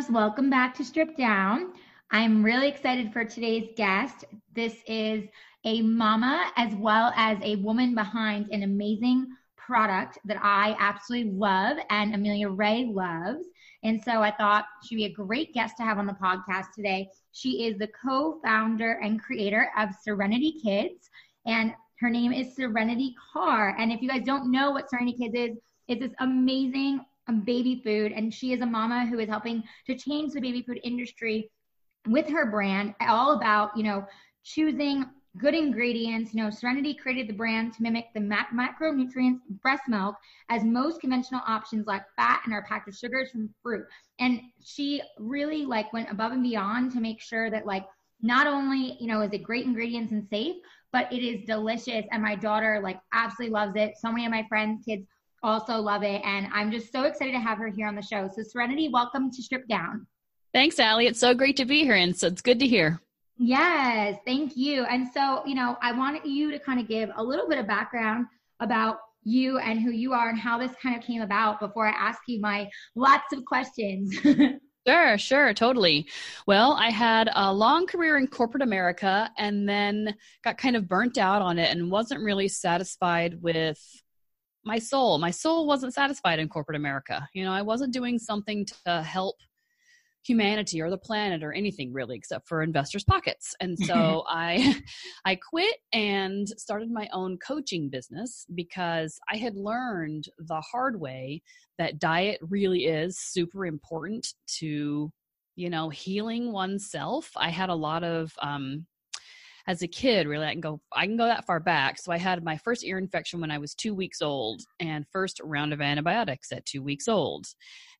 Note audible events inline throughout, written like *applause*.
loves. Welcome back to Strip Down. I'm really excited for today's guest. This is a mama as well as a woman behind an amazing product that I absolutely love and Amelia Ray loves. And so I thought she'd be a great guest to have on the podcast today. She is the co founder and creator of Serenity Kids, and her name is Serenity Carr. And if you guys don't know what Serenity Kids is, it's this amazing Um, baby food. And she is a mama who is helping to change the baby food industry with her brand, all about, you know, choosing good ingredients. You know, Serenity created the brand to mimic the macronutrients breast milk as most conventional options lack fat and are packed with sugars from fruit. And she really like went above and beyond to make sure that like not only, you know, is it great ingredients and safe, but it is delicious. And my daughter like absolutely loves it. So many of my friends, kids also love it. And I'm just so excited to have her here on the show. So Serenity, welcome to Strip Down. Thanks, Allie. It's so great to be here. And so it's good to hear. Yes, thank you. And so, you know, I wanted you to kind of give a little bit of background about you and who you are and how this kind of came about before I ask you my lots of questions. *laughs* Sure, sure, totally. Well, I had a long career in corporate America and then got kind of burnt out on it and wasn't really satisfied with my soul. My soul wasn't satisfied in corporate America. You know, I wasn't doing something to help humanity or the planet or anything really except for investors pockets and so *laughs* i i quit and started my own coaching business because i had learned the hard way that diet really is super important to you know healing oneself i had a lot of um as a kid really i can go i can go that far back. So i had my first ear infection when i was two weeks old and first round of antibiotics at two weeks old.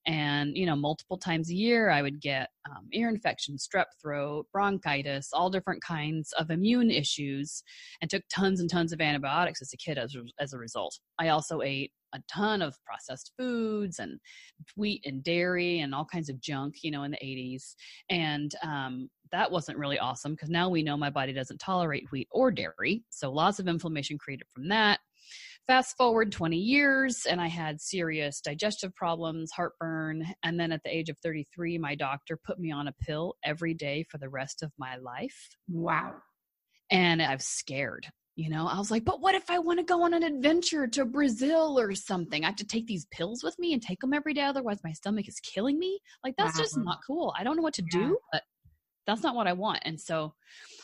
And you know multiple times a year i would get um, ear infection strep throat bronchitis all different kinds of immune issues and took tons and tons of antibiotics as a kid as, as a result. I also ate a ton of processed foods and wheat and dairy and all kinds of junk you know in the 80s and um, that wasn't really awesome because now we know my body doesn't tolerate wheat or dairy so lots of inflammation created from that Fast forward 20 years, and I had serious digestive problems, heartburn. And then at the age of 33, my doctor put me on a pill every day for the rest of my life. Wow. And I was scared. You know, I was like, but what if I want to go on an adventure to Brazil or something? I have to take these pills with me and take them every day. Otherwise, my stomach is killing me. Like, that's wow. just not cool. I don't know what to yeah. do, but that's not what I want. And so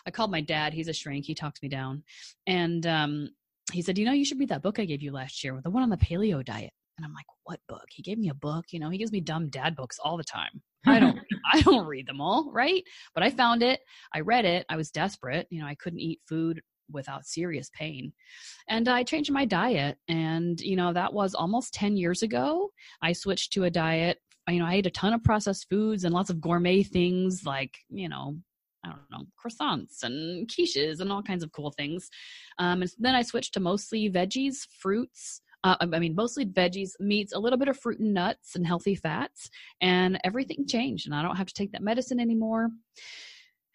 I called my dad. He's a shrink. He talked me down. And um, he said, You know, you should read that book I gave you last year, the one on the paleo diet. And I'm like, What book? He gave me a book. You know, he gives me dumb dad books all the time. I don't *laughs* I don't read them all, right? But I found it. I read it. I was desperate. You know, I couldn't eat food without serious pain. And I changed my diet. And, you know, that was almost 10 years ago. I switched to a diet. You know, I ate a ton of processed foods and lots of gourmet things like, you know, I don't know, croissants and quiches and all kinds of cool things. Um, and then I switched to mostly veggies, fruits. Uh, I mean, mostly veggies, meats, a little bit of fruit and nuts and healthy fats, and everything changed. And I don't have to take that medicine anymore.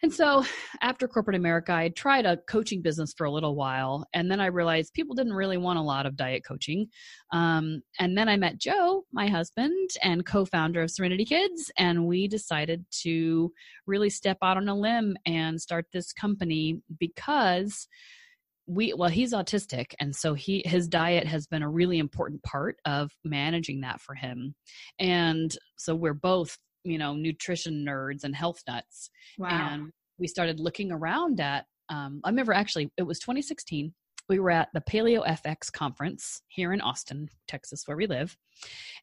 And so after corporate America, I tried a coaching business for a little while. And then I realized people didn't really want a lot of diet coaching. Um, and then I met Joe, my husband and co founder of Serenity Kids. And we decided to really step out on a limb and start this company because we well he's autistic and so he his diet has been a really important part of managing that for him and so we're both you know nutrition nerds and health nuts wow. and we started looking around at um, i remember actually it was 2016 we were at the paleo fx conference here in austin texas where we live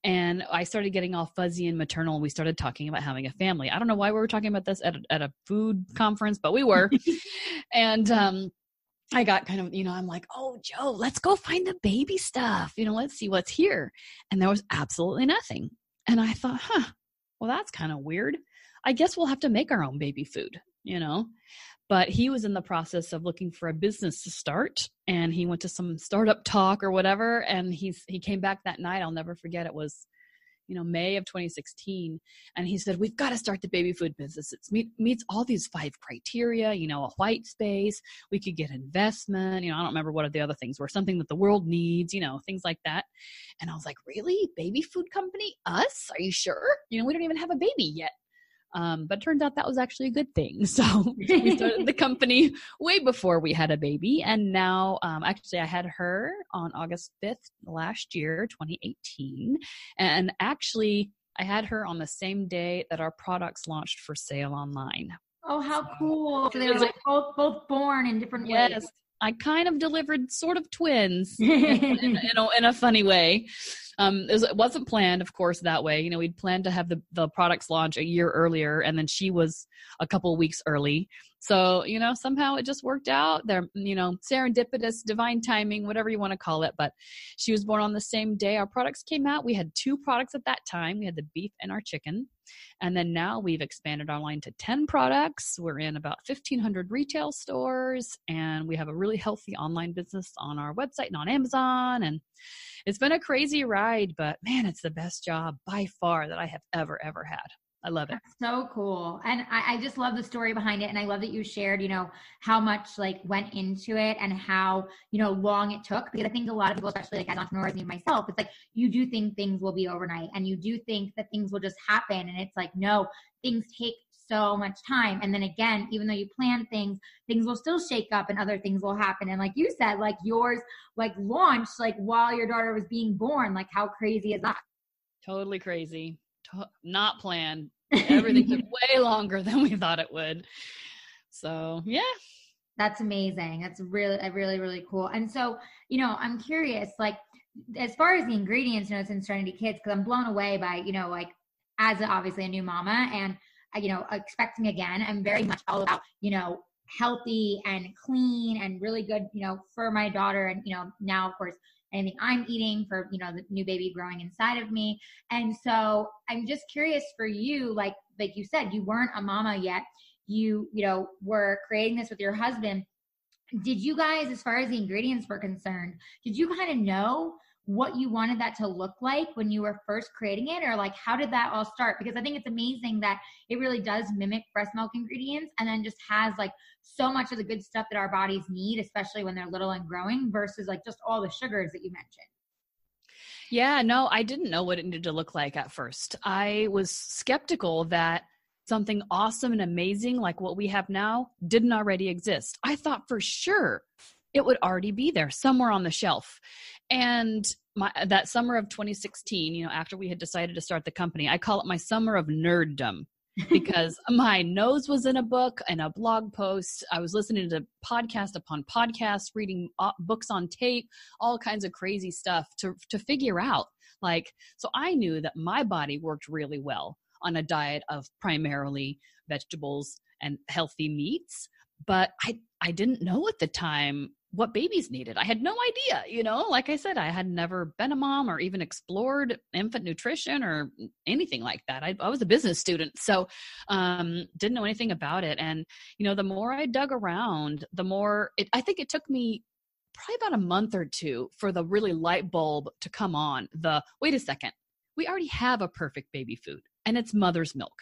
and i started getting all fuzzy and maternal we started talking about having a family i don't know why we were talking about this at a, at a food conference but we were *laughs* and um, I got kind of, you know, I'm like, oh, Joe, let's go find the baby stuff. You know, let's see what's here. And there was absolutely nothing. And I thought, huh, well, that's kind of weird. I guess we'll have to make our own baby food, you know? But he was in the process of looking for a business to start and he went to some startup talk or whatever. And he's, he came back that night. I'll never forget. It was you know May of 2016 and he said we've got to start the baby food business. It meet, meets all these five criteria you know a white space we could get investment you know I don't remember what the other things were something that the world needs you know things like that. And I was like really? Baby food company? Us? Are you sure? You know we don't even have a baby yet Um, but turns out that was actually a good thing. *laughs* So we started the *laughs* company way before we had a baby. And now, um, actually, I had her on August 5th last year, 2018. And actually, I had her on the same day that our products launched for sale online. Oh, how cool! So they were like both both born in different yes, ways. I kind of delivered sort of twins in, *laughs* in, in, a, in, a, funny way. Um, it, was, it, wasn't planned, of course, that way. You know, we'd planned to have the, the products launch a year earlier, and then she was a couple weeks early. So, you know, somehow it just worked out. There, you know, serendipitous, divine timing, whatever you want to call it. But she was born on the same day our products came out. We had two products at that time. We had the beef and our chicken. And then now we've expanded our line to 10 products. We're in about 1,500 retail stores, and we have a really healthy online business on our website and on Amazon. And it's been a crazy ride, but man, it's the best job by far that I have ever, ever had. I love it. That's so cool. And I, I, just love the story behind it. And I love that you shared, you know, how much like went into it and how, you know, long it took. Because I think a lot of people, especially like as entrepreneurs, me myself, it's like you do think things will be overnight and you do think that things will just happen. And it's like, no, things take so much time. And then again, even though you plan things, things will still shake up and other things will happen. And like you said, like yours, like launched like while your daughter was being born. Like how crazy is that? Totally crazy not planned. *laughs* Everything took way longer than we thought it would. So, yeah. That's amazing. That's really, uh, really, really cool. And so, you know, I'm curious, like, as far as the ingredients, you know, it's in Serenity Kids, because I'm blown away by, you know, like, as obviously a new mama and, Uh, you know, expecting again, I'm very much all about, you know, healthy and clean and really good, you know, for my daughter. And, you know, now, of course, anything I'm eating for, you know, the new baby growing inside of me. And so I'm just curious for you, like, like you said, you weren't a mama yet. You, you know, were creating this with your husband. Did you guys, as far as the ingredients were concerned, did you kind of know what you wanted that to look like when you were first creating it or like how did that all start? Because i think it's amazing that it really does mimic breast milk ingredients and then just has like so much of the good stuff that our bodies need especially when they're little and growing versus like just all the sugars that you mentioned. Yeah no i didn't know what it needed to look like at first. I was skeptical that something awesome and amazing like what we have now didn't already exist. I thought for sure it would already be there somewhere on the shelf. And my that summer of 2016, you know, after we had decided to start the company, I call it my summer of nerddom *laughs* because my nose was in a book and a blog post. I was listening to podcast upon podcast, reading uh, books on tape, all kinds of crazy stuff to to figure out like so I knew that my body worked really well on a diet of primarily vegetables and healthy meats, but I I didn't know at the time what babies needed. I had no idea, you know, like I said, I had never been a mom or even explored infant nutrition or anything like that. I, I was a business student, so um, didn't know anything about it. And, you know, the more I dug around, the more it, I think it took me probably about a month or two for the really light bulb to come on. The wait a second, we already have a perfect baby food and it's mother's milk.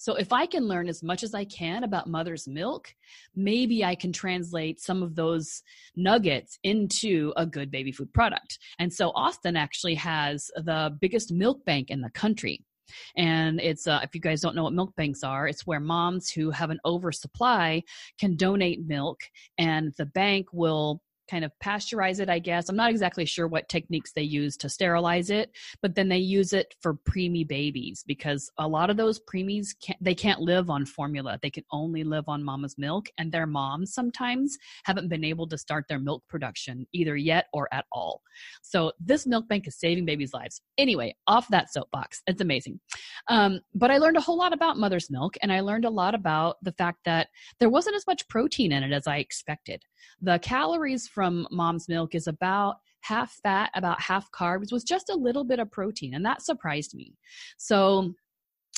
So if I can learn as much as I can about mother's milk, maybe I can translate some of those nuggets into a good baby food product. And so Austin actually has the biggest milk bank in the country. And it's, uh, if you guys don't know what milk banks are, it's where moms who have an oversupply can donate milk and the bank will kind of pasteurize it, I guess. I'm not exactly sure what techniques they use to sterilize it, but then they use it for preemie babies because a lot of those preemies can't, they can't live on formula. They can only live on mama's milk, and their moms sometimes haven't been able to start their milk production either yet or at all. So this milk bank is saving babies' lives. Anyway, off that soapbox, it's amazing. Um, but I learned a whole lot about mother's milk, and I learned a lot about the fact that there wasn't as much protein in it as I expected. The calories from mom's milk is about half fat, about half carbs, with just a little bit of protein, and that surprised me. So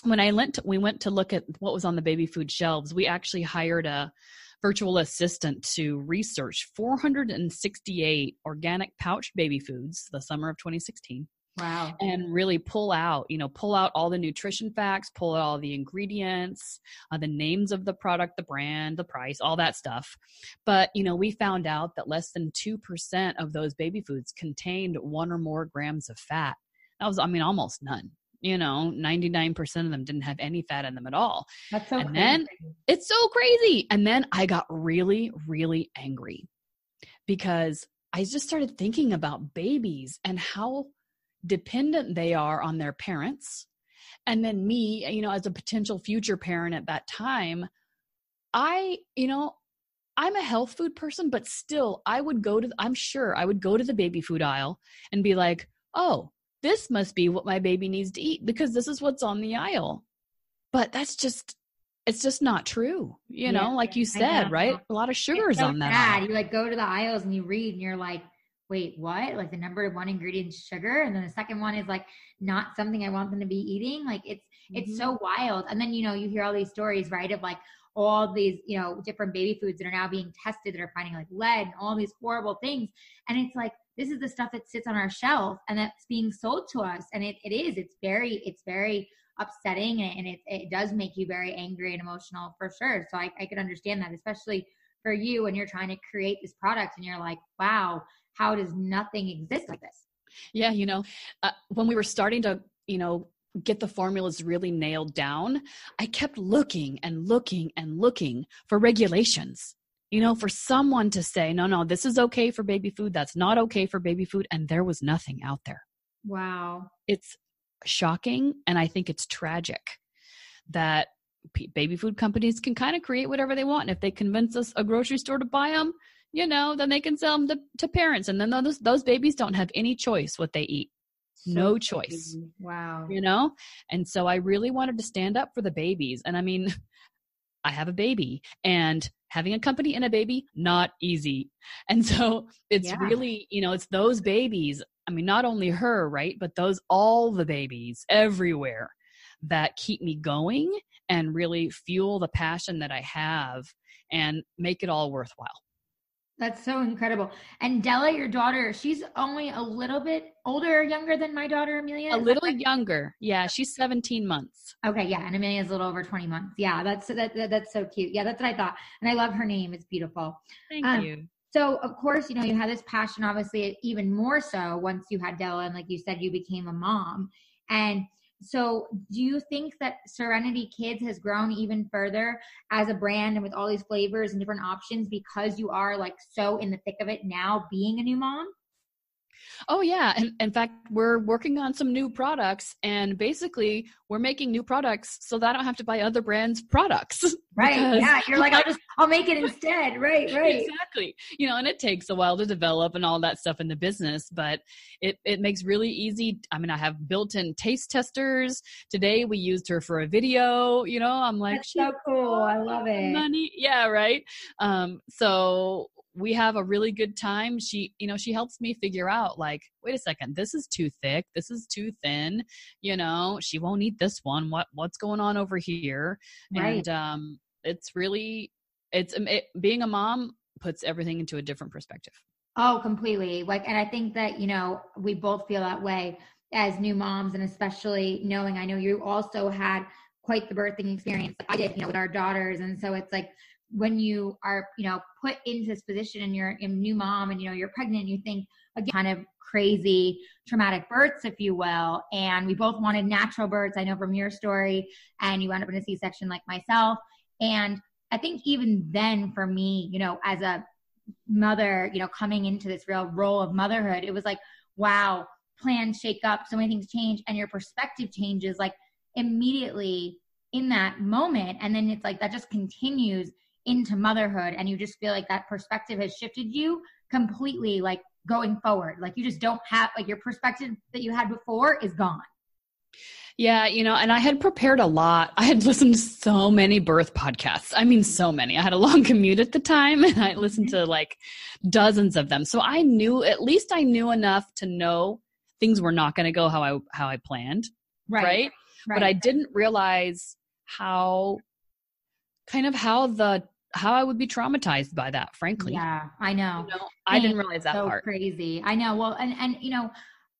when I went to, we went to look at what was on the baby food shelves, we actually hired a virtual assistant to research 468 organic pouch baby foods the summer of 2016 Wow. And really pull out, you know, pull out all the nutrition facts, pull out all the ingredients, uh, the names of the product, the brand, the price, all that stuff. But, you know, we found out that less than 2% of those baby foods contained one or more grams of fat. That was, I mean, almost none you know 99% of them didn't have any fat in them at all That's so and crazy. then it's so crazy and then i got really really angry because i just started thinking about babies and how dependent they are on their parents. And then me you know as a potential future parent at that time i you know i'm a health food person but still i would go to i'm sure i would go to the baby food aisle and be like oh this must be what my baby needs to eat because this is what's on the aisle. But that's just it's just not true you Yeah, know like you said right? A lot of sugars so on that aisle. You like go to the aisles and you read and you're like, wait, what? Like the number one ingredient is sugar, and then the second one is like not something I want them to be eating. Like it's it's Mhm. so wild. And then you know you hear all these stories, right, of like all these you know different baby foods that are now being tested that are finding like lead and all these horrible things. And it's like this is the stuff that sits on our shelf and that's being sold to us. And it, it is. It's very it's very upsetting and, and it, it does make you very angry and emotional for sure. So I, I could understand that, especially for you when you're trying to create this product and you're like, wow, how does nothing exist like this? Yeah, you know, uh, when we were starting to, you know, get the formulas really nailed down, I kept looking and looking and looking for regulations. You know, for someone to say, no, no, this is okay for baby food, that's not okay for baby food. And there was nothing out there. Wow. It's shocking. And I think it's tragic that p- baby food companies can kind of create whatever they want. And if they convince us a grocery store to buy them, you know, then they can sell them to, to parents. And then those, those babies don't have any choice what they eat no choice crazy. Wow. you know and so i really wanted to stand up for the babies and i mean *laughs* i have a baby and having a company and a baby not easy and so it's Yeah. really you know it's those babies i mean not only her right but those all the babies everywhere that keep me going and really fuel the passion that i have and make it all worthwhile That's so incredible. And Della, your daughter, she's only a little bit older or younger than my daughter, Amelia. a little right? younger yeah she's 17 months Okay, yeah, and Amelia's a little over 20 months. Yeah, that's that, that that's so cute. Yeah, that's what I thought. And I love her name. It's beautiful. thank Um, you So, of course, you know, you had this passion, obviously, even more so once you had Della, and like you said, you became a mom. And so, do you think that Serenity Kids has grown even further as a brand and with all these flavors and different options because you are like so in the thick of it now, being a new mom? Oh yeah, and in fact, we're working on some new products, and basically, we're making new products so that I don't have to buy other brands' products. *laughs* Right. Yeah. You're like, I'll just, I'll make it instead. Right. *laughs* Right. Exactly. You know, and it takes a while to develop and all that stuff in the business, but it it makes really easy. I mean, I have built-in taste testers. Today we used her for a video. You know, I'm like, That's so cool. I love it. money. Yeah, right. Um, so we have a really good time. She, you know, she helps me figure out like, wait a second, this is too thick, this is too thin, you know, she won't eat this one. What what's going on over here? Right. And um it's really it's um, it, being a mom puts everything into a different perspective. Oh, completely. Like, and I think that, you know, we both feel that way as new moms, and especially knowing I know you also had quite the birthing experience I did, you know, with our daughters. And so it's like when you are, you know, put into this position and you're a new mom and, you know, you're pregnant, and you think, again, kind of crazy traumatic births, if you will. And we both wanted natural births. I know from your story, and you wound up in a C section like myself. And I think even then, for me, you know, as a mother, you know, coming into this real role of motherhood, it was like, wow, plans shake up, so many things change, and your perspective changes like immediately in that moment. And then it's like that just continues into motherhood, and you just feel like that perspective has shifted you completely, like going forward. Like you just don't have, like your perspective that you had before is gone. Yeah, you know, and I had prepared a lot. I had listened to so many birth podcasts. I mean, so many. I had a long *laughs* commute at the time and I listened to like dozens of them. So I knew, at least I knew enough to know things were not going to go how I how I planned, right? Right. But I didn't realize how kind of how the how I would be traumatized by that, frankly. Yeah, I know. You know, I didn't realize that so part. crazy. I know. Well, and and you know,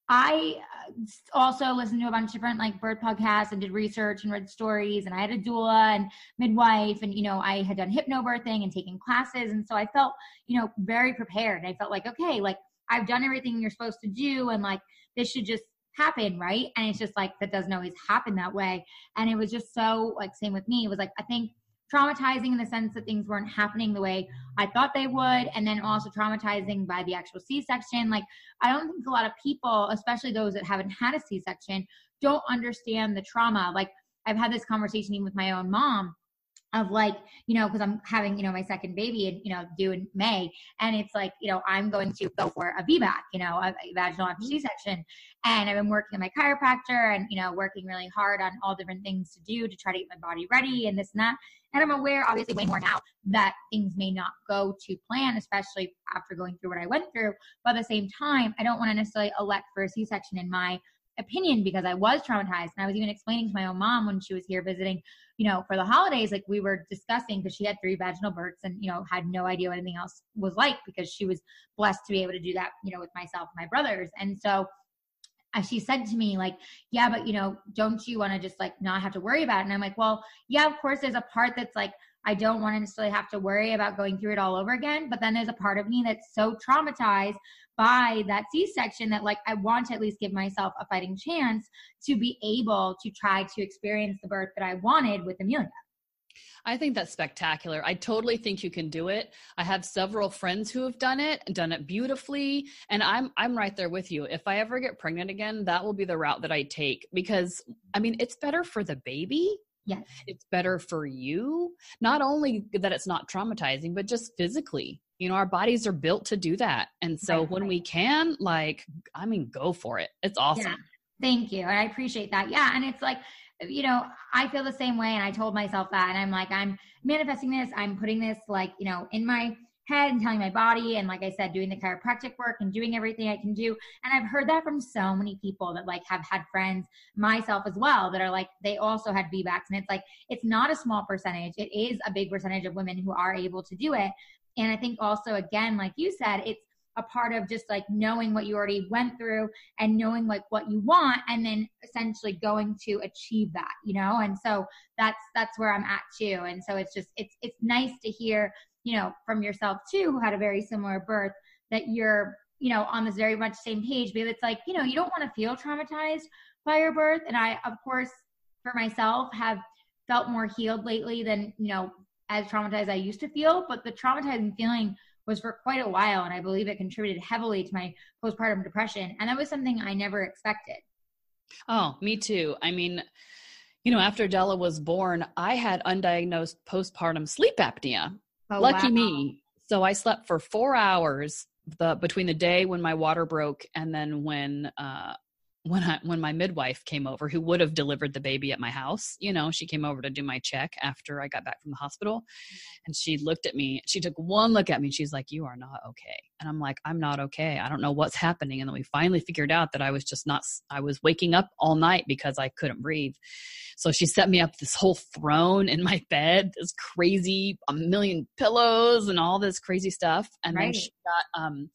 I uh, also listened to a bunch of different like birth podcasts and did research and read stories. And I had a doula and midwife, and you know, I had done hypnobirthing and taken classes, and so I felt you know very prepared. I felt like okay, like I've done everything you're supposed to do, and like this should just happen, right? And it's just like that doesn't always happen that way. And it was just so like same with me. It was like I think traumatizing in the sense that things weren't happening the way I thought they would, and then also traumatizing by the actual C section. Like, I don't think a lot of people, especially those that haven't had a C section, don't understand the trauma. Like, I've had this conversation even with my own mom of like, you know, because I'm having, you know, my second baby, and you know, due in May, and it's like, you know, I'm going to go for a VBAC, you know, a vaginal mm-hmm. after C-section, and I've been working with my chiropractor, and you know, working really hard on all different things to do to try to get my body ready and this and that. And I'm aware, obviously, way more now that things may not go to plan, especially after going through what I went through. But at the same time, I don't want to necessarily elect for a C-section in my opinion because I was traumatized. And I was even explaining to my own mom when she was here visiting, you know, for the holidays, like we were discussing because she had three vaginal births and, you know, had no idea what anything else was like because she was blessed to be able to do that, you know, with myself and my brothers. And so as she said to me, like, yeah, but you know, don't you want to just like not have to worry about it? And I'm like, well, yeah, of course, there's a part that's like, I don't want to necessarily have to worry about going through it all over again. But then there's a part of me that's so traumatized by that C-section that like I want to at least give myself a fighting chance to be able to try to experience the birth that I wanted with Amelia. I think that's spectacular. I totally think you can do it. I have several friends who have done it and done it beautifully, and I'm I'm right there with you. If I ever get pregnant again, that will be the route that I take because I mean, it's better for the baby. Yes. It's better for you. Not only that it's not traumatizing, but just physically. You know, our bodies are built to do that. And so right, when we can, like, I mean, go for it. It's awesome. Yeah. Thank you. And I appreciate that. Yeah. And it's like, you know, I feel the same way. And I told myself that. And I'm like, I'm manifesting this. I'm putting this, like, you know, in my head and telling my body. And like I said, doing the chiropractic work and doing everything I can do. And I've heard that from so many people that, like, have had friends, myself as well, that are like, they also had VBACs. And it's like, it's not a small percentage. It is a big percentage of women who are able to do it. And I think also, again, like you said, it's, a part of just like knowing what you already went through and knowing like what you want and then essentially going to achieve that you know? And so that's that's where i'm at too. And so it's just it's it's nice to hear you know from yourself too who had a very similar birth that you're you know on this very much same page but it's like you know you don't want to feel traumatized by your birth. And i of course for myself have felt more healed lately than you know as traumatized i used to feel but the traumatizing feeling was for quite a while. And I believe it contributed heavily to my postpartum depression. And that was something I never expected. Oh, me too. I mean, you know, after Della was born, I had undiagnosed postpartum sleep apnea. Oh, Lucky wow. me. So I slept for four hours the between the day when my water broke and then when uh when I when my midwife came over, who would have delivered the baby at my house, you know, she came over to do my check after I got back from the hospital, and she looked at me. She took one look at me. she's like, "You are not okay." And I'm like, "I'm not okay. I don't know what's happening." And then we finally figured out that I was just not. I was waking up all night because I couldn't breathe. So she set me up this whole throne in my bed, this crazy a million pillows and all this crazy stuff. And right. then she got um,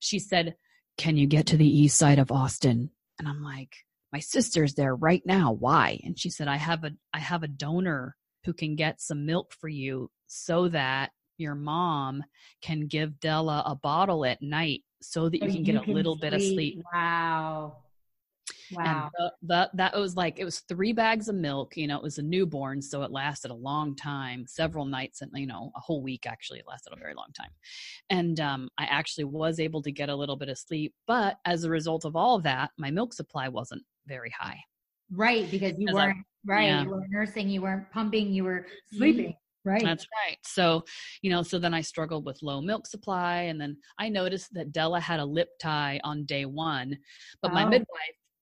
she said, "Can you get to the east side of Austin?" And I'm like, my sister's there right now. Why? And she said, I have a I have a donor who can get some milk for you so that your mom can give Della a bottle at night so that you can get a little sleep. bit of sleep. Wow. Wow. And that that was like it was three bags of milk. You know, it was a newborn, so it lasted a long time, several nights, and you know, a whole week. Actually, it lasted a very long time. And um, I actually was able to get a little bit of sleep, but as a result of all of that, my milk supply wasn't very high. Right, because you weren't I, right. Yeah. You were nursing, you weren't pumping, you were mm-hmm. sleeping. Right. That's right. So, you know, so then I struggled with low milk supply. And then I noticed that Della had a lip tie on day one, but oh. my midwife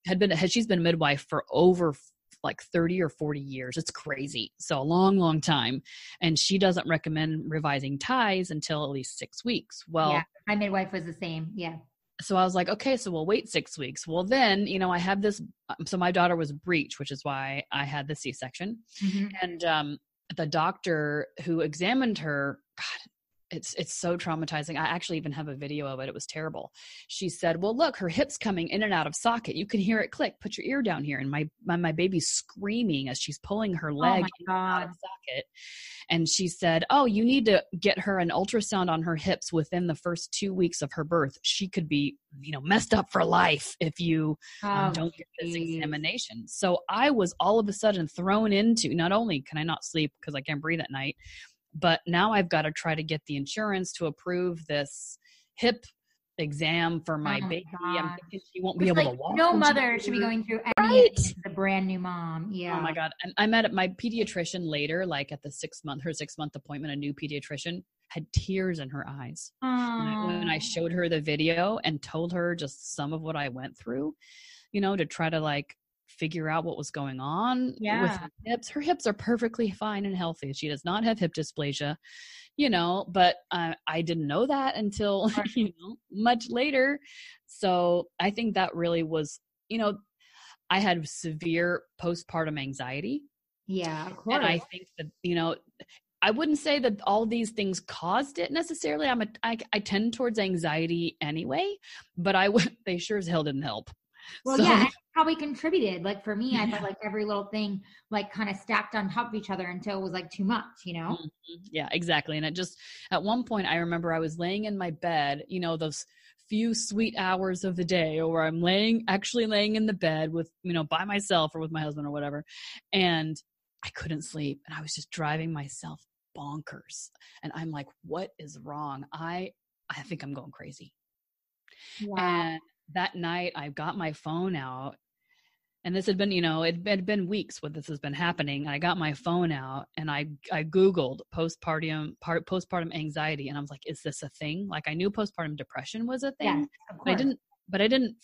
had been had she's been midwife for over like 30 or 40 years. It's crazy. So a long, long time. And she doesn't recommend revising ties until at least six weeks. Well, yeah, my midwife was the same. Yeah. So I was like, okay, so we'll wait six weeks. Well, then, you know, I have this. Um, so my daughter was breech, which is why I had the C section. Mm-hmm. And um, the doctor who examined her, God, it's it's so traumatizing. I actually even have a video of it. It was terrible. She said, "Well, look, her hip's coming in and out of socket. You can hear it click. Put your ear down here." And my my, my baby's screaming as she's pulling her oh leg oh out of socket. And she said, "Oh, you need to get her an ultrasound on her hips within the first two weeks of her birth. She could be, you know, messed up for life if you um, oh, um, don't get this examination." So I was all of a sudden thrown into not only can I not sleep because I can't breathe at night, but now I've got to try to get the insurance to approve this hip exam for my oh baby. I'm thinking she won't be able like to walk. No mother should be going through any right. a brand new mom. Yeah. Oh my god. And I met my pediatrician later, like at the six month her six month appointment, a new pediatrician had tears in her eyes. When I, when I showed her the video and told her just some of what I went through, you know, to try to like figure out what was going on yeah. with her hips. Her hips are perfectly fine and healthy. She does not have hip dysplasia, you know, but uh, I didn't know that until, *laughs* you know, much later. So I think that really was, you know, I had severe postpartum anxiety. Yeah, of course. And I think that, you know, I wouldn't say that all these things caused it necessarily. I'm a, I, I tend towards anxiety anyway, but I would, *laughs* they sure as hell didn't help. Well, so, yeah, probably contributed. Like for me, I felt like every little thing like kind of stacked on top of each other until it was like too much, you know? Mm-hmm. Yeah, exactly. And it just at one point I remember I was laying in my bed, you know, those few sweet hours of the day or I'm laying actually laying in the bed with, you know, by myself or with my husband or whatever. And I couldn't sleep and I was just driving myself bonkers. And I'm like, what is wrong? I I think I'm going crazy. Wow. And that night I got my phone out and this had been you know it had been weeks what this has been happening i got my phone out and i i googled postpartum part, postpartum anxiety and i was like is this a thing like i knew postpartum depression was a thing yeah, but i didn't but i didn't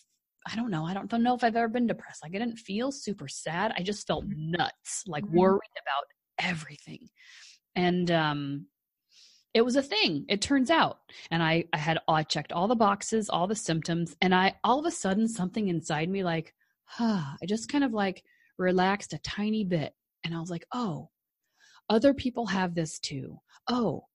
i don't know i don't, know if i've ever been depressed like i didn't feel super sad i just felt nuts like mm-hmm. worried about everything and um it was a thing it turns out. And i i had i checked all the boxes all the symptoms and i all of a sudden something inside me like huh i just kind of like relaxed a tiny bit and i was like oh other people have this too. Oh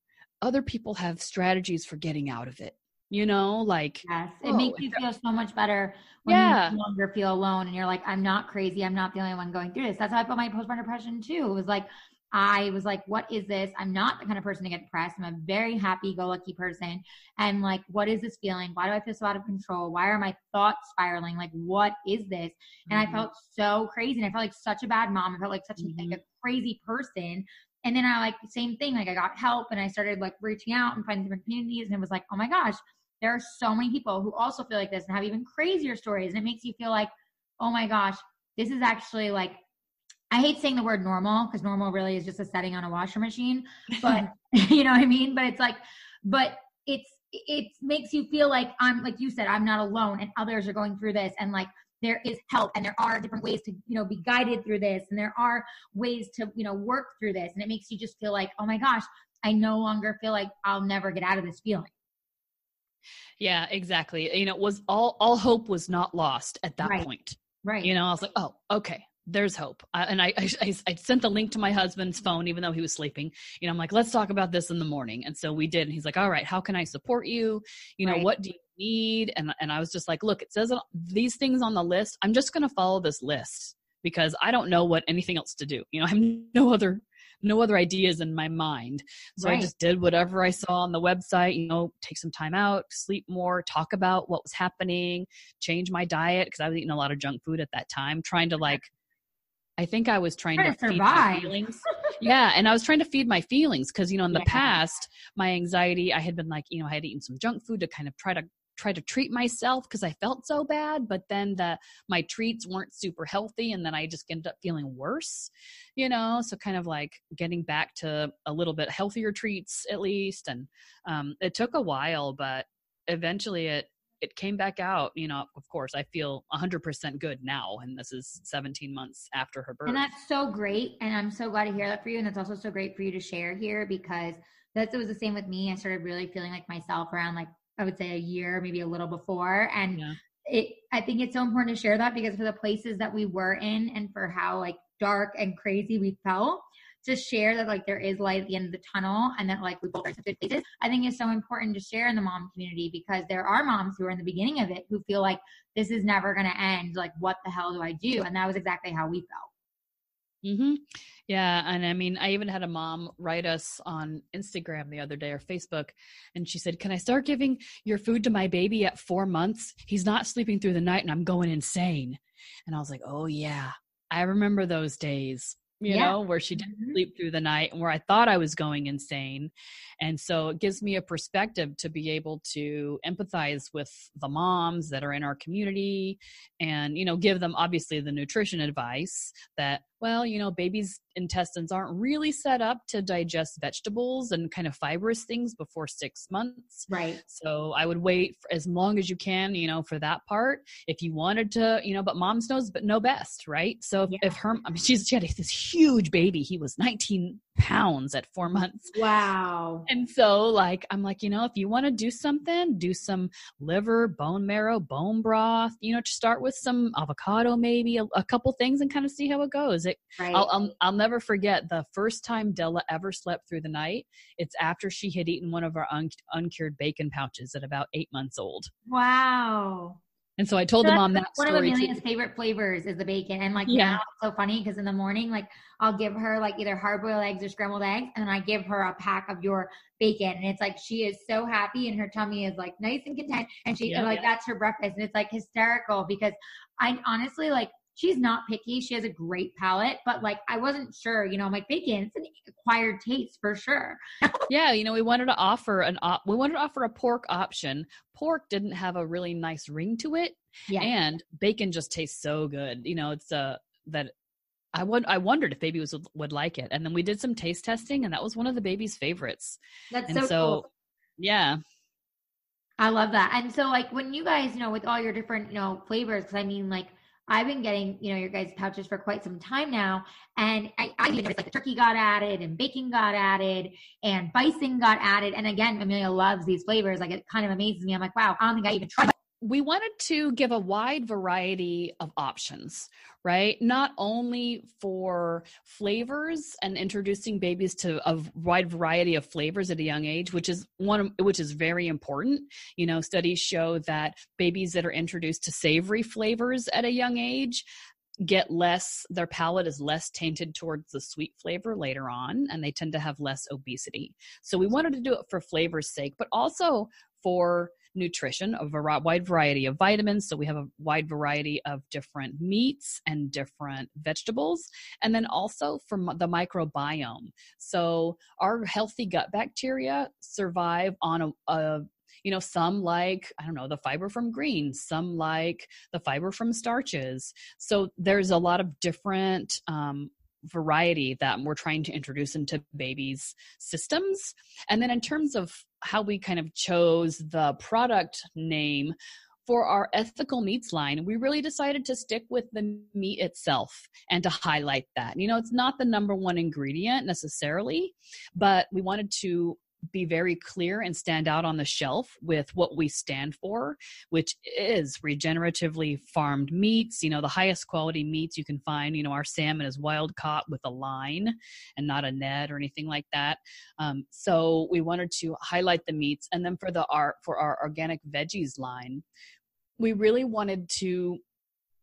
other people have strategies for getting out of it. You know like yes it oh, makes you feel so much better when yeah. you no longer feel alone and you're like i'm not crazy i'm not the only one going through this. That's how i felt my postpartum depression too. It was like I was like, what is this? I'm not the kind of person to get depressed. I'm a very happy go lucky person. And like, what is this feeling? Why do I feel so out of control? Why are my thoughts spiraling? Like, what is this? And mm-hmm. I felt so crazy. And I felt like such a bad mom. I felt like such mm-hmm. like a crazy person. And then I like same thing, like I got help and I started like reaching out and finding different communities. And it was like, oh my gosh, there are so many people who also feel like this and have even crazier stories. And it makes you feel like, oh my gosh, this is actually like I hate saying the word normal because normal really is just a setting on a washer machine. *laughs* But *laughs* you know what I mean? But it's like, but it's it makes you feel like I'm like you said, I'm not alone and others are going through this and like there is help and there are different ways to, you know, be guided through this and there are ways to, you know, work through this. And it makes you just feel like, oh my gosh, I no longer feel like I'll never get out of this feeling. Yeah, exactly. You know, it was all all hope was not lost at that right. point. Right. You know, I was like, oh, okay, there's hope. I, and *laughs* I, I, I, sent the link to my husband's phone, even though he was sleeping. You know, I'm like, let's talk about this in the morning. And so we did. And he's like, all right, how can I support you? You know, right. what do you need? And, and I was just like, look, it says these things on the list. I'm just going to follow this list because I don't know what anything else to do. You know, *laughs* I have no other no other ideas in my mind. So right. I just did whatever I saw on the website, you know, take some time out, sleep more, talk about what was happening, change my diet because I was eating a lot of junk food at that time, trying to like I think I was trying, trying to, to feed my feelings. *laughs* yeah, and I was trying to feed my feelings because you know in the yeah. past my anxiety I had been like you know I had eaten some junk food to kind of try to try to treat myself because I felt so bad, but then the my treats weren't super healthy, and then I just ended up feeling worse, you know. So kind of like getting back to a little bit healthier treats at least, and um, it took a while, but eventually it it came back out you know of course i feel 100% good now and this is 17 months after her birth and that's so great and i'm so glad to hear that for you and that's also so great for you to share here because that was the same with me i started really feeling like myself around like i would say a year maybe a little before and yeah. it i think it's so important to share that because for the places that we were in and for how like dark and crazy we felt to share that like there is light at the end of the tunnel and that like we both are in good places, I think is so important to share in the mom community because there are moms who are in the beginning of it who feel like this is never going to end. Like, what the hell do I do? And that was exactly how we felt. Mm-hmm. Yeah. And I mean, I even had a mom write us on Instagram the other day or Facebook, and she said, Can I start giving your food to my baby at four months? He's not sleeping through the night and I'm going insane. And I was like, Oh, yeah. I remember those days you yeah. know, where she didn't mm-hmm. sleep through the night and where I thought I was going insane. And so it gives me a perspective to be able to empathize with the moms that are in our community and, you know, give them obviously the nutrition advice that, well, you know, babies' intestines aren't really set up to digest vegetables and kind of fibrous things before six months. Right. So I would wait as long as you can, you know, for that part. If you wanted to, you know, but moms knows but know best, right? So if, yeah. if her, I mean, she's she had this huge baby. He was 19 pounds at four months. Wow. And so, like, I'm like, you know, if you want to do something, do some liver, bone marrow, bone broth, you know, to start with some avocado, maybe a, a couple things and kind of see how it goes. It, right. I'll, I'll, I'll never forget the first time Della ever slept through the night. It's after she had eaten one of our un- uncured bacon pouches at about eight months old. Wow. And so I told so the mom that one of Amelia's too. favorite flavors is the bacon. And like yeah. now it's so funny because in the morning, like I'll give her like either hard boiled eggs or scrambled eggs, and then I give her a pack of your bacon. And it's like she is so happy and her tummy is like nice and content. And she yeah, like yeah. that's her breakfast. And it's like hysterical because I honestly like she's not picky. She has a great palate, but like I wasn't sure, you know, I'm like bacon, it's an acquired taste for sure. *laughs* yeah, you know, we wanted to offer an op- we wanted to offer a pork option. Pork didn't have a really nice ring to it. Yeah. And bacon just tastes so good. You know, it's a uh, that I would I wondered if baby was would like it. And then we did some taste testing and that was one of the baby's favorites. That's and so, so cool. Yeah. I love that. And so like when you guys, you know, with all your different, you know, flavors, cuz I mean like I've been getting, you know, your guys' pouches for quite some time now. And I, I even like the turkey got added and bacon got added and bison got added. And again, Amelia loves these flavors. Like it kind of amazes me. I'm like, wow, I don't think I even tried we wanted to give a wide variety of options, right? Not only for flavors and introducing babies to a wide variety of flavors at a young age, which is one which is very important. You know, studies show that babies that are introduced to savory flavors at a young age get less their palate is less tainted towards the sweet flavor later on and they tend to have less obesity so we wanted to do it for flavor's sake but also for nutrition, of a var- wide variety of vitamins. So we have a wide variety of different meats and different vegetables. And then also from the microbiome. So our healthy gut bacteria survive on a, a you know some like i don't know the fiber from greens some like the fiber from starches so there's a lot of different um, variety that we're trying to introduce into babies' systems. And then in terms of how we kind of chose the product name, for our ethical meats line, we really decided to stick with the meat itself and to highlight that. You know, it's not the number one ingredient necessarily, but we wanted to be very clear and stand out on the shelf with what we stand for, which is regeneratively farmed meats. You know, the highest quality meats you can find. You know, our salmon is wild caught with a line and not a net or anything like that. Um, so we wanted to highlight the meats, and then for the art for our organic veggies line, we really wanted to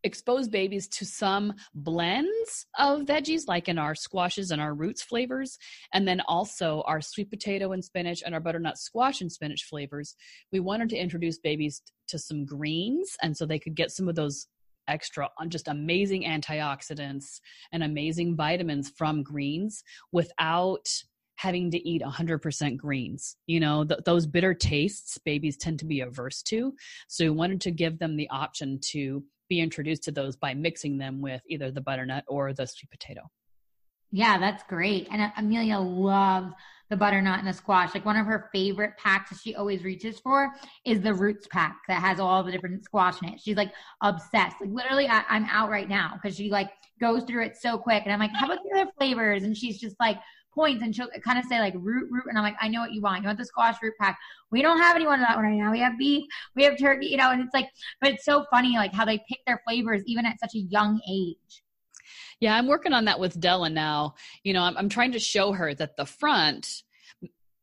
expose babies to some blends of veggies like in our squashes and our roots flavors and then also our sweet potato and spinach and our butternut squash and spinach flavors we wanted to introduce babies to some greens and so they could get some of those extra uh, just amazing antioxidants and amazing vitamins from greens without having to eat 100% greens. You know, th- those bitter tastes babies tend to be averse to. So we wanted to give them the option to be introduced to those by mixing them with either the butternut or the sweet potato. Yeah, that's great. And uh, Amelia loves the butternut and the squash. Like one of her favorite packs that she always reaches for is the roots pack that has all the different squash in it. She's like obsessed. Like literally, I, am out right now because she like goes through it so quick. And I'm like, how about the other flavors? And she's just like, points and she'll kind of say like root root. And I'm like I know what you want. You want the squash root pack. We don't have anyone of that one right now. We have beef. We have turkey you know and it's like but it's so funny like how they pick their flavors even at such a young age. Yeah, I'm working on that with Della now. You know, I'm, I'm trying to show her that the front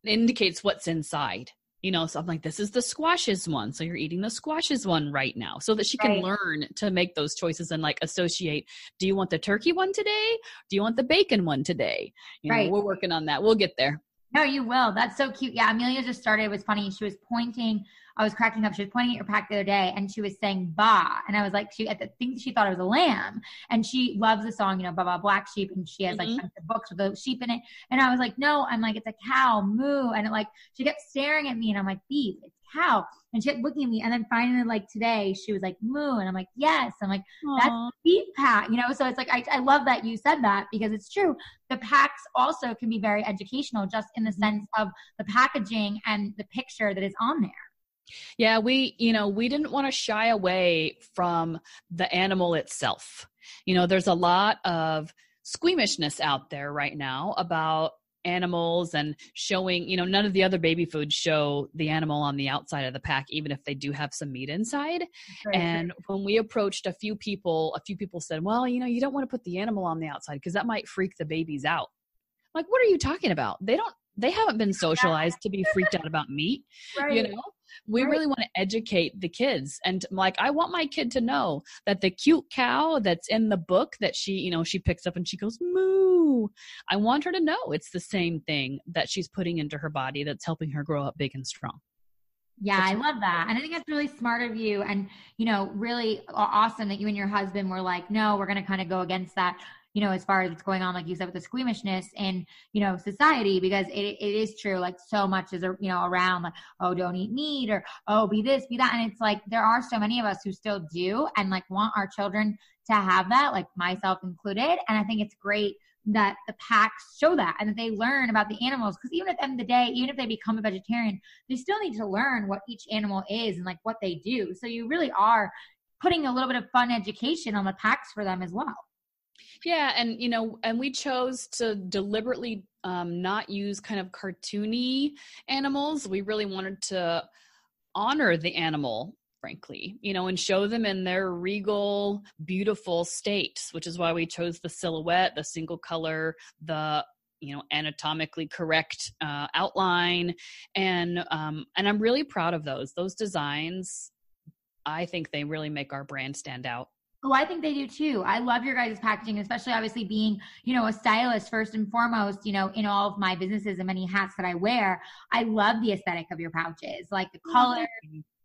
indicates what's inside. You know, so I'm like, this is the squashes one. So you're eating the squashes one right now so that she can right. learn to make those choices and like associate. Do you want the turkey one today? Do you want the bacon one today? You right. Know, we're working on that. We'll get there. No, you will. That's so cute. Yeah, Amelia just started. It was funny. She was pointing I was cracking up. She was pointing at your pack the other day and she was saying ba. And I was like, she, I think she thought it was a lamb. And she loves the song, you know, Baba Black Sheep. And she has mm-hmm. like books with the sheep in it. And I was like, no, I'm like, it's a cow, moo. And it like, she kept staring at me and I'm like, beef, it's cow. And she kept looking at me. And then finally, like today, she was like, moo. And I'm like, yes. I'm like, Aww. that's beef pack, you know? So it's like, I, I love that you said that because it's true. The packs also can be very educational just in the mm-hmm. sense of the packaging and the picture that is on there. Yeah, we, you know, we didn't want to shy away from the animal itself. You know, there's a lot of squeamishness out there right now about animals and showing, you know, none of the other baby foods show the animal on the outside of the pack, even if they do have some meat inside. Right, and when we approached a few people, a few people said, well, you know, you don't want to put the animal on the outside because that might freak the babies out. Like, what are you talking about? They don't, they haven't been socialized to be freaked out about meat, right. you know? We right. really want to educate the kids and like i want my kid to know that the cute cow that's in the book that she you know she picks up and she goes moo i want her to know it's the same thing that she's putting into her body that's helping her grow up big and strong yeah, I love that. And I think that's really smart of you and, you know, really awesome that you and your husband were like, no, we're going to kind of go against that you know, as far as what's going on, like you said, with the squeamishness in, you know, society, because it, it is true, like so much is, you know, around like, oh, don't eat meat or, oh, be this, be that. And it's like, there are so many of us who still do and like want our children to have that, like myself included. And I think it's great that the packs show that and that they learn about the animals. Because even at the end of the day, even if they become a vegetarian, they still need to learn what each animal is and like what they do. So you really are putting a little bit of fun education on the packs for them as well. Yeah, and you know, and we chose to deliberately um, not use kind of cartoony animals. We really wanted to honor the animal frankly, you know, and show them in their regal, beautiful states, which is why we chose the silhouette, the single color, the you know anatomically correct uh, outline. And um, and i'm really proud of those. Those designs i think they really make our brand stand out Oh, I think they do too. I love your guys' packaging, especially obviously being, you know, a stylist first and foremost, you know, in all of my businesses and many hats that I wear. I love the aesthetic of your pouches, like the color,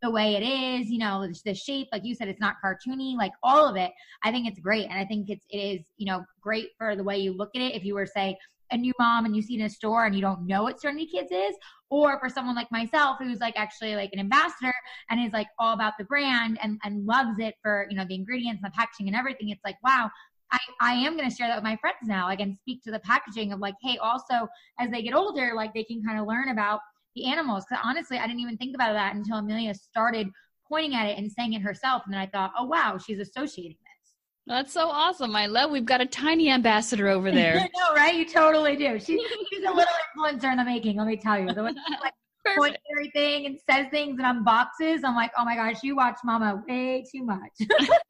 the way it is, you know, the shape, like you said, it's not cartoony, like all of it. I think it's great. And I think it's, it is, you know, great for the way you look at it. If you were, say, a new mom and you see in a store and you don't know what Serenity Kids is, or for someone like myself who's like actually like an ambassador and is like all about the brand and, and loves it for, you know, the ingredients and the packaging and everything. It's like, wow, I, I am going to share that with my friends now. I can speak to the packaging of like, hey, also as they get older, like they can kind of learn about the animals. Cause honestly, I didn't even think about that until Amelia started pointing at it and saying it herself. And then I thought, oh, wow, she's associating that's so awesome. I love we've got a tiny ambassador over *laughs* there. I know, right? You totally do. She's *laughs* she's a little influencer in the making, let me tell you. The one she like points everything and says things and unboxes. I'm like, oh my gosh, you watch mama way too much.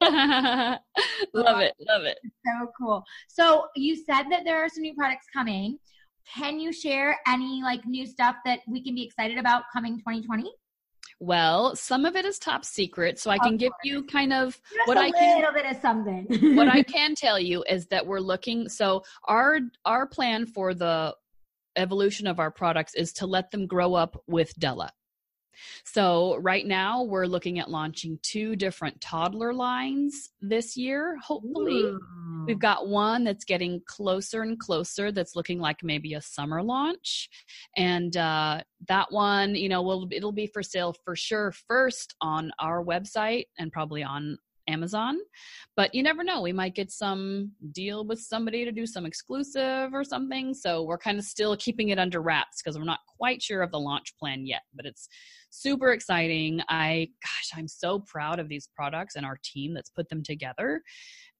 *laughs* love it. Love it. So cool. So you said that there are some new products coming. Can you share any like new stuff that we can be excited about coming 2020? Well, some of it is top secret, so I can give you kind of Just what I can. little bit of something. what I *laughs* can tell you is that we're looking. So our our plan for the evolution of our products is to let them grow up with Della. So, right now, we're looking at launching two different toddler lines this year, hopefully. Ooh. We've got one that's getting closer and closer that's looking like maybe a summer launch. And uh, that one, you know, will it'll be for sale for sure first on our website and probably on Amazon. But you never know. We might get some deal with somebody to do some exclusive or something. So we're kind of still keeping it under wraps because we're not quite sure of the launch plan yet. But it's super exciting. I, gosh, I'm so proud of these products and our team that's put them together.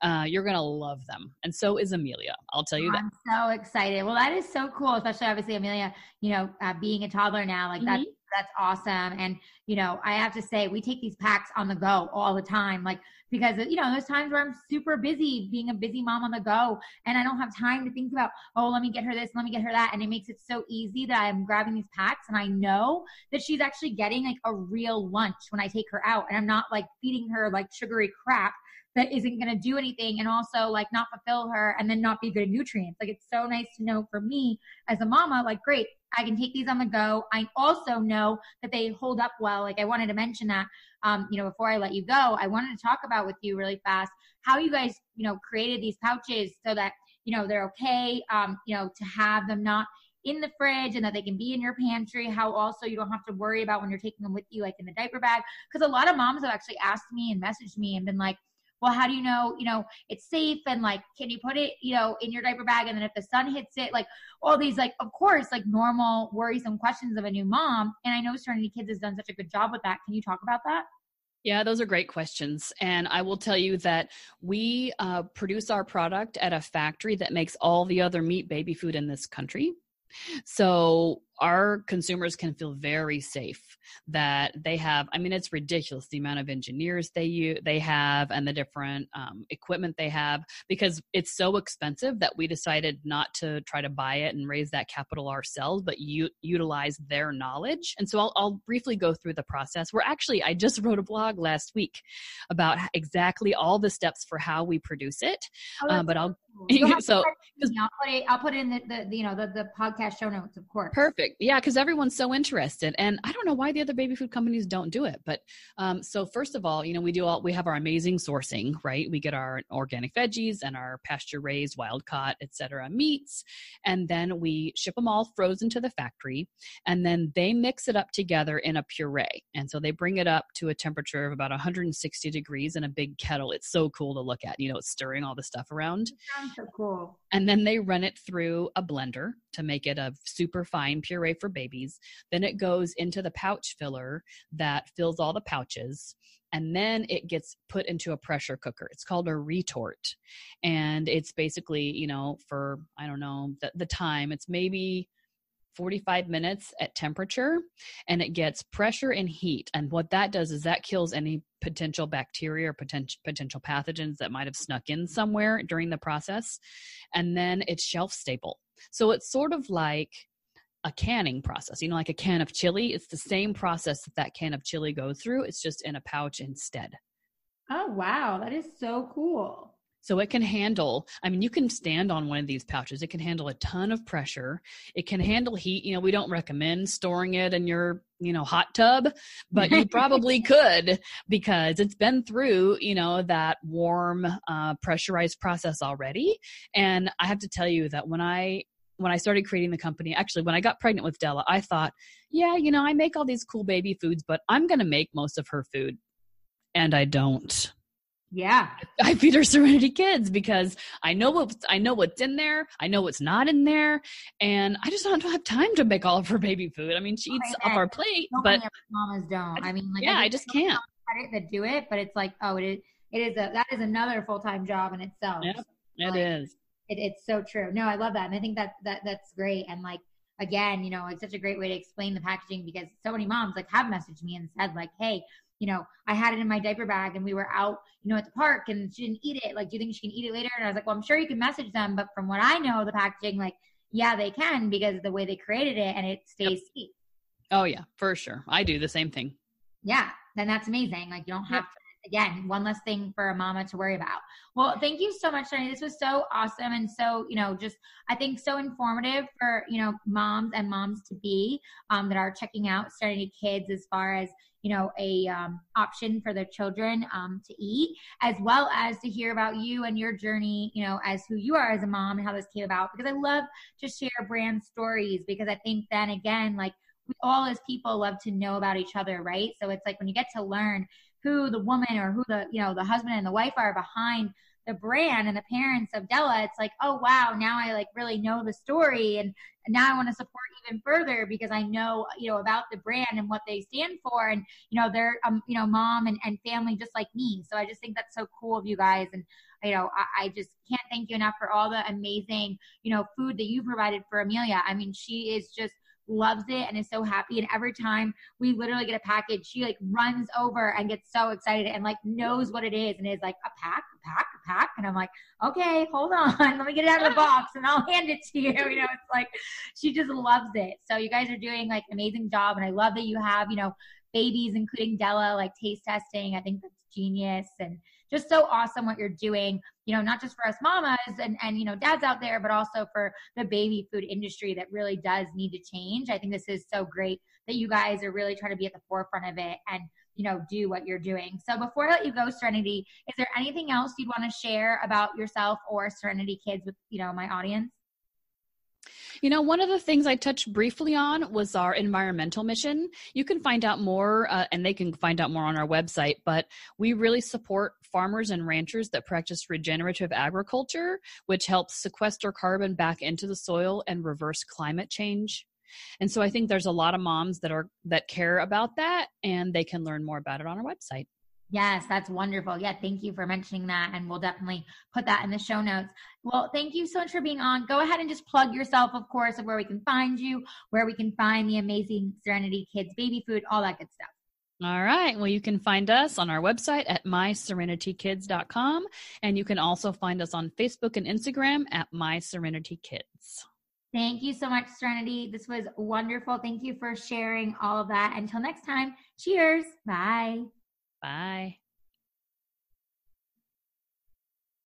Uh, you're going to love them. And so is Amelia. I'll tell you that. I'm so excited. Well, that is so cool, especially obviously Amelia, you know, uh, being a toddler now, like mm-hmm. that's that's awesome. And, you know, I have to say, we take these packs on the go all the time. Like, because, you know, there's times where I'm super busy being a busy mom on the go and I don't have time to think about, oh, let me get her this, let me get her that. And it makes it so easy that I'm grabbing these packs and I know that she's actually getting like a real lunch when I take her out. And I'm not like feeding her like sugary crap that isn't going to do anything and also like not fulfill her and then not be good at nutrients. Like it's so nice to know for me as a mama, like, great, I can take these on the go. I also know that they hold up well. Like I wanted to mention that, um, you know, before I let you go, I wanted to talk about with you really fast how you guys, you know, created these pouches so that, you know, they're okay, um, you know, to have them not in the fridge and that they can be in your pantry how also you don't have to worry about when you're taking them with you like in the diaper bag because a lot of moms have actually asked me and messaged me and been like well, how do you know, you know, it's safe and like, can you put it, you know, in your diaper bag? And then if the sun hits it, like all these, like, of course, like normal worrisome questions of a new mom. And I know Serenity Kids has done such a good job with that. Can you talk about that? Yeah, those are great questions. And I will tell you that we uh, produce our product at a factory that makes all the other meat baby food in this country. So our consumers can feel very safe that they have i mean it's ridiculous the amount of engineers they use they have and the different um, equipment they have because it's so expensive that we decided not to try to buy it and raise that capital ourselves but u- utilize their knowledge and so I'll, I'll briefly go through the process we're actually i just *laughs* wrote a blog last week about exactly all the steps for how we produce it oh, um, but i'll *laughs* so I'll put it. I'll put it in the, the, the you know the, the podcast show notes, of course. Perfect perfect. Yeah, because everyone's so interested, and I don't know why the other baby food companies don't do it. But um, so first of all, you know, we do all we have our amazing sourcing, right? We get our organic veggies and our pasture raised, wild caught, etc. meats, and then we ship them all frozen to the factory, and then they mix it up together in a puree, and so they bring it up to a temperature of about 160 degrees in a big kettle. It's so cool to look at. You know, it's stirring all the stuff around. sounds so cool. And then they run it through a blender to make it a super fine puree for babies. Then it goes into the pouch filler that fills all the pouches. And then it gets put into a pressure cooker. It's called a retort. And it's basically, you know, for, I don't know, the, the time, it's maybe 45 minutes at temperature and it gets pressure and heat and what that does is that kills any potential bacteria or potential potential pathogens that might have snuck in somewhere during the process and then it's shelf stable so it's sort of like a canning process. You know, like a can of chili, it's the same process that that can of chili goes through. It's just in a pouch instead. Oh, wow. That is so cool. So it can handle, I mean, you can stand on one of these pouches. It can handle a ton of pressure. It can handle heat. You know, we don't recommend storing it in your, you know, hot tub, but you *laughs* probably could because it's been through, you know, that warm, uh, pressurized process already. And I have to tell you that when I when I started creating the company, actually, when I got pregnant with Della, I thought, yeah, you know, I make all these cool baby foods, but I'm going to make most of her food. And I don't. Yeah. *laughs* I feed her Serenity Kids because I know what I know what's in there. I know what's not in there, and I just don't have time to make all of her baby food. I mean, she eats off our plate, so but mamas don't. I mean, like, yeah, I, I just can't. Credit that do it, but it's like, oh, it is. It is a that is another full time job in itself. Yep, it like, is. It, it's so true. No, I love that, and I think that that that's great. And like again, you know, it's such a great way to explain the packaging because so many moms like have messaged me and said like, hey, you know, I had it in my diaper bag and we were out, you know, at the park and she didn't eat it. Like, do you think she can eat it later? And I was like, well, I'm sure you can message them, but from what I know, the packaging, like, yeah, they can because the way they created it and it stays yep. sweet. Oh yeah, for sure. I do the same thing. Yeah, then that's amazing. Like you don't have yep. to again, one less thing for a mama to worry about. Well, thank you so much, Jenny. This was so awesome and so, you know, just I think so informative for, you know, moms and moms to be um, that are checking out Serenity Kids as far as, you know, a um, option for their children um, to eat, as well as to hear about you and your journey, you know, as who you are as a mom and how this came about. Because I love to share brand stories because I think then again, like we all as people love to know about each other, right? So it's like when you get to learn who the woman or who the you know the husband and the wife are behind the brand and the parents of Della, it's like, oh wow, now I like really know the story and now I want to support even further because I know, you know, about the brand and what they stand for and you know, they're um, you know, mom and, and family just like me. So I just think that's so cool of you guys and you know, I, I just can't thank you enough for all the amazing, you know, food that you provided for Amelia. I mean, she is just loves it and is so happy. And every time we literally get a package, she like runs over and gets so excited and like knows what it is and is like a pack, a pack, a pack. And I'm like, okay, hold on, *laughs* let me get it out of the box and I'll hand it to you. You know, it's like she just loves it. So you guys are doing like an amazing job, and I love that you have you know babies, including Della, like taste testing. I think that's genius and just so awesome what you're doing, you know, not just for us mamas and, and, you know, dads out there, but also for the baby food industry that really does need to change. I think this is so great that you guys are really trying to be at the forefront of it and, you know, do what you're doing. So before I let you go, Serenity, is there anything else you'd want to share about yourself or Serenity Kids with, you know, my audience? You know, one of the things I touched briefly on was our environmental mission. You can find out more, uh, and they can find out more on our website, but we really support farmers and ranchers that practice regenerative agriculture, which helps sequester carbon back into the soil and reverse climate change. And so I think there's a lot of moms that are that care about that and they can learn more about it on our website. Yes, that's wonderful. Yeah, thank you for mentioning that. And we'll definitely put that in the show notes. Well, thank you so much for being on. Go ahead and just plug yourself, of course, of where we can find you, where we can find the amazing Serenity Kids baby food, all that good stuff. All right. Well, you can find us on our website at myserenitykids.com. And you can also find us on Facebook and Instagram at myserenitykids. Thank you so much, Serenity. This was wonderful. Thank you for sharing all of that. Until next time, cheers. Bye. Bye.